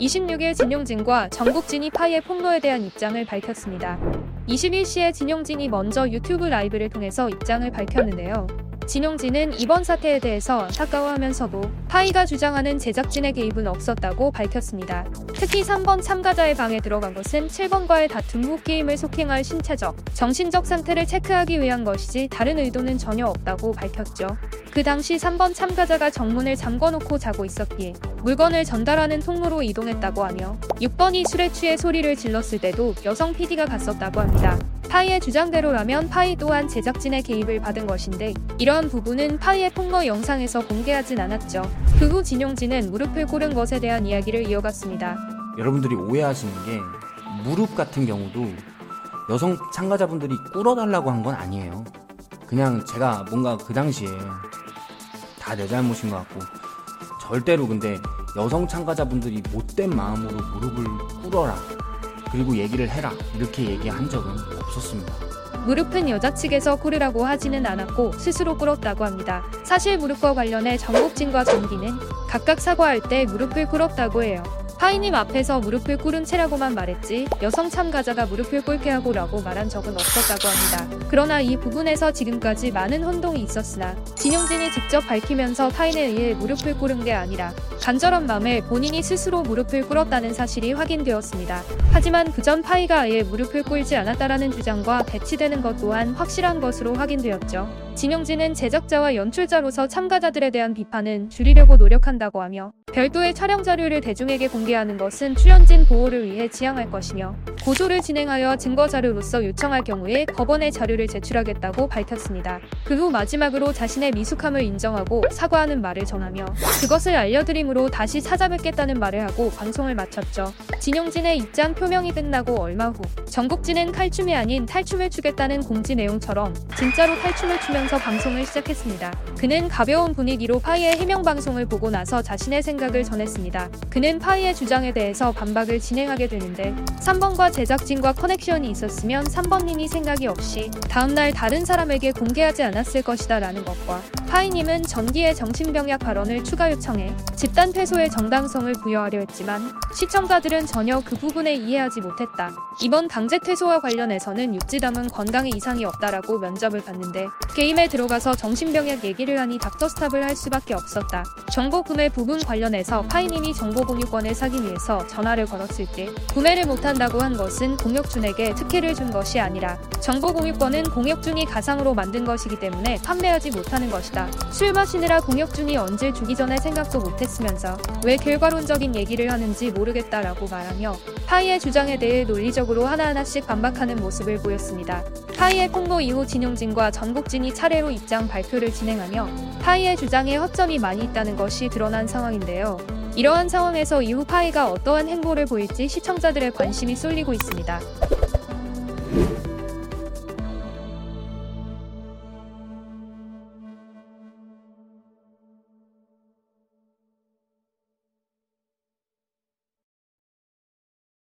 26일 진용진과 정국진이 파이의 폭로에 대한 입장을 밝혔습니다. 21시에 진용진이 먼저 유튜브 라이브를 통해서 입장을 밝혔는데요. 진용진은 이번 사태에 대해서 안타까워하면서도 파이가 주장하는 제작진의 개입은 없었다고 밝혔습니다. 특히 3번 참가자의 방에 들어간 것은 7번과의 다툼 후 게임을 속행할 신체적, 정신적 상태를 체크하기 위한 것이지 다른 의도는 전혀 없다고 밝혔죠. 그 당시 3번 참가자가 정문을 잠궈놓고 자고 있었기에 물건을 전달하는 통로로 이동했다고 하며 6번이 술에 취해 소리를 질렀을 때도 여성 PD가 갔었다고 합니다. 파이의 주장대로라면 파이 또한 제작진의 개입을 받은 것인데 이러한 부분은 파이의 폭로 영상에서 공개하진 않았죠. 그 후 진용진은 무릎을 꿇은 것에 대한 이야기를 이어갔습니다. 여러분들이 오해하시는 게 무릎 같은 경우도 여성 참가자분들이 꿇어달라고 한 건 아니에요. 그냥 제가 뭔가 그 당시에 다 내 잘못인 것 같고 절대로 근데 여성 참가자분들이 못된 마음으로 무릎을 꿇어라 그리고 얘기를 해라 이렇게 얘기한 적은 없었습니다. 무릎은 여자 측에서 꿇으라고 하지는 않았고 스스로 꿇었다고 합니다. 사실 무릎과 관련해 정국진과 정기는 각각 사과할 때 무릎을 꿇었다고 해요. 파이님 앞에서 무릎을 꿇은 채라고만 말했지 여성 참가자가 무릎을 꿇게 하고 라고 말한 적은 없었다고 합니다. 그러나 이 부분에서 지금까지 많은 혼동이 있었으나 진용진이 직접 밝히면서 파인에 의해 무릎을 꿇은 게 아니라 간절한 마음에 본인이 스스로 무릎을 꿇었다는 사실이 확인되었습니다. 하지만 그전 파이가 아예 무릎을 꿇지 않았다라는 주장과 배치되는 것 또한 확실한 것으로 확인되었죠. 진용진은 제작자와 연출자로서 참가자들에 대한 비판은 줄이려고 노력한다고 하며 별도의 촬영 자료를 대중에게 공개하는 것은 출연진 보호를 위해 지향할 것이며 고소를 진행하여 증거 자료로서 요청할 경우에 법원에 자료를 제출하겠다고 밝혔습니다. 그 후 마지막으로 자신의 미숙함을 인정하고 사과하는 말을 전하며 그것을 알려드림으로 다시 찾아뵙겠다는 말을 하고 방송을 마쳤죠. 진용진의 입장 표명이 끝나고 얼마 후 정국진은 칼춤이 아닌 탈춤을 추겠다는 공지 내용처럼 진짜로 탈춤을 추면서 방송을 시작했습니다. 그는 가벼운 분위기로 파이의 해명 방송을 보고 나서 자신의 생각 을 전했습니다. 그는 파이의 주장에 대해서 반박을 진행하게 되는데 3번과 제작진과 커넥션이 있었으면 3번님이 생각이 없이 다음날 다른 사람에게 공개하지 않았을 것이다 라는 것과 파이님은 전기의 정신병약 발언을 추가 요청해 집단 퇴소의 정당성을 부여하려 했지만 시청자들은 전혀 그 부분에 이해하지 못했다. 이번 강제 퇴소와 관련해서는 육지담은 건강에 이상이 없다라고 면접을 봤는데 게임에 들어가서 정신병약 얘기를 하니 닥터스탑을 할 수밖에 없었다. 정보 구매 부분 관련해서 파이님이 정보 공유권을 사기 위해서 전화를 걸었을 때 구매를 못한다고 한 것은 공혁준에게 특혜를 준 것이 아니라 정보 공유권은 공혁준이 가상으로 만든 것이기 때문에 판매하지 못하는 것이다. 술 마시느라 공혁준이 언제 주기 전에 생각도 못했으면서 왜 결과론적인 얘기를 하는지 모르겠다라고 말하며 파이의 주장에 대해 논리적으로 하나하나씩 반박하는 모습을 보였습니다. 파이의 폭로 이후 진용진과 전국진이 차례로 입장 발표를 진행하며 파이의 주장에 허점이 많이 있다는 것이 드러난 상황인데요. 이러한 상황에서 이후 파이가 어떠한 행보를 보일지 시청자들의 관심이 쏠리고 있습니다.